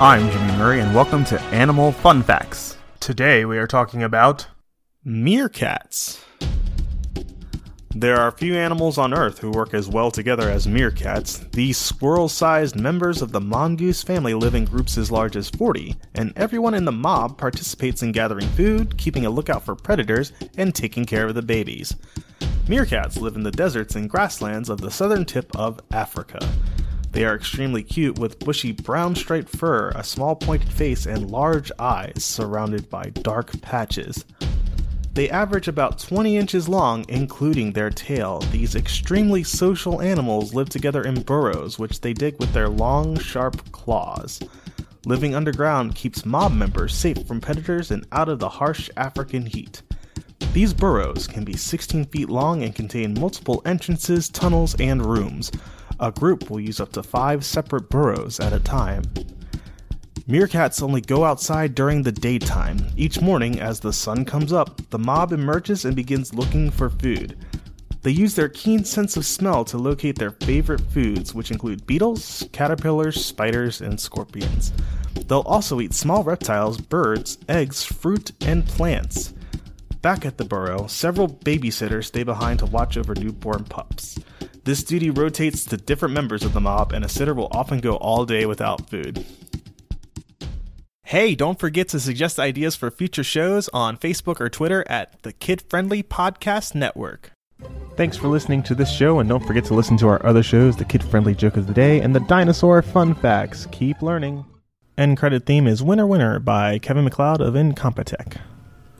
I'm Jimmy Murray, and welcome to Animal Fun Facts. Today we are talking about meerkats. There are few animals on Earth who work as well together as meerkats. These squirrel sized members of the mongoose family live in groups as large as 40, and everyone in the mob participates in gathering food, keeping a lookout for predators, and taking care of the babies. Meerkats live in the deserts and grasslands of the southern tip of Africa. They are extremely cute with bushy brown striped fur, a small pointed face, and large eyes surrounded by dark patches. They average about 20 inches long, including their tail. These extremely social animals live together in burrows, which they dig with their long, sharp claws. Living underground keeps mob members safe from predators and out of the harsh African heat. These burrows can be 16 feet long and contain multiple entrances, tunnels, and rooms. A group will use up to five separate burrows at a time. Meerkats only go outside during the daytime. Each morning, as the sun comes up, the mob emerges and begins looking for food. They use their keen sense of smell to locate their favorite foods, which include beetles, caterpillars, spiders, and scorpions. They'll also eat small reptiles, birds, eggs, fruit, and plants. Back at the burrow, several babysitters stay behind to watch over newborn pups. This duty rotates to different members of the mob, and a sitter will often go all day without food. Hey, don't forget to suggest ideas for future shows on Facebook or Twitter at the Kid Friendly Podcast Network. Thanks for listening to this show, and don't forget to listen to our other shows the Kid Friendly Joke of the Day and the Dinosaur Fun Facts. Keep learning. End credit theme is Winner Winner by Kevin MacLeod of Incompetech.